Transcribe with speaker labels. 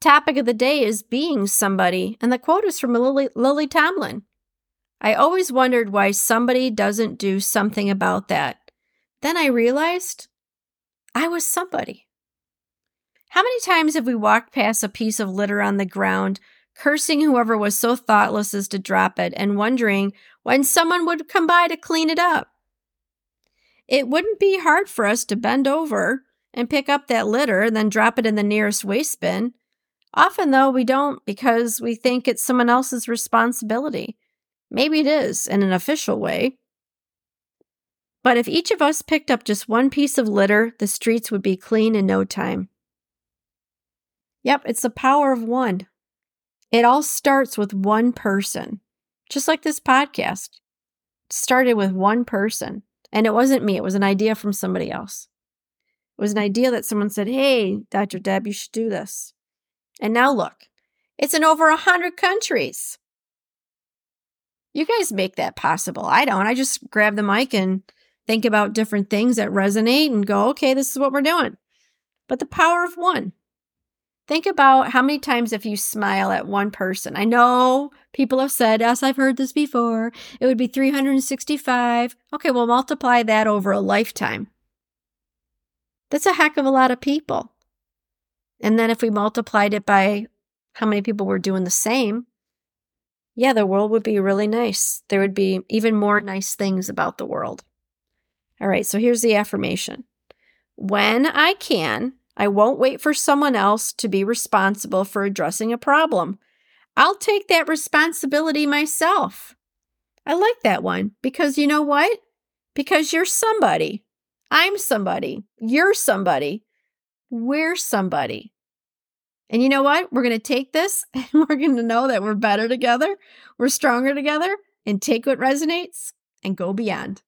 Speaker 1: Topic of the day is being somebody, and the quote is from Lily, Lily Tomlin. I always wondered why somebody doesn't do something about that. Then I realized I was somebody. How many times have we walked past a piece of litter on the ground, cursing whoever was so thoughtless as to drop it, and wondering when someone would come by to clean it up? It wouldn't be hard for us to bend over and pick up that litter and then drop it in the nearest waste bin. Often, though, we don't because we think it's someone else's responsibility. Maybe it is in an official way. But if each of us picked up just one piece of litter, the streets would be clean in no time. Yep, it's the power of one. It all starts with one person, just like this podcast. Started with one person. And it wasn't me, it was an idea from somebody else. It was an idea that someone said, Hey, Dr. Deb, you should do this. And now look, it's in over a hundred countries. You guys make that possible. I don't. I just grab the mic and think about different things that resonate and go, okay, this is what we're doing. But the power of one. Think about how many times if you smile at one person. I know people have said, yes, I've heard this before. It would be 365. Okay, well, multiply that over a lifetime. That's a heck of a lot of people. And then if we multiplied it by how many people were doing the same, yeah, the world would be really nice. There would be even more nice things about the world. All right, so here's the affirmation When I can, I won't wait for someone else to be responsible for addressing a problem. I'll take that responsibility myself. I like that one because you know what? Because you're somebody. I'm somebody. You're somebody. We're somebody. And you know what? We're going to take this and we're going to know that we're better together, we're stronger together, and take what resonates and go beyond.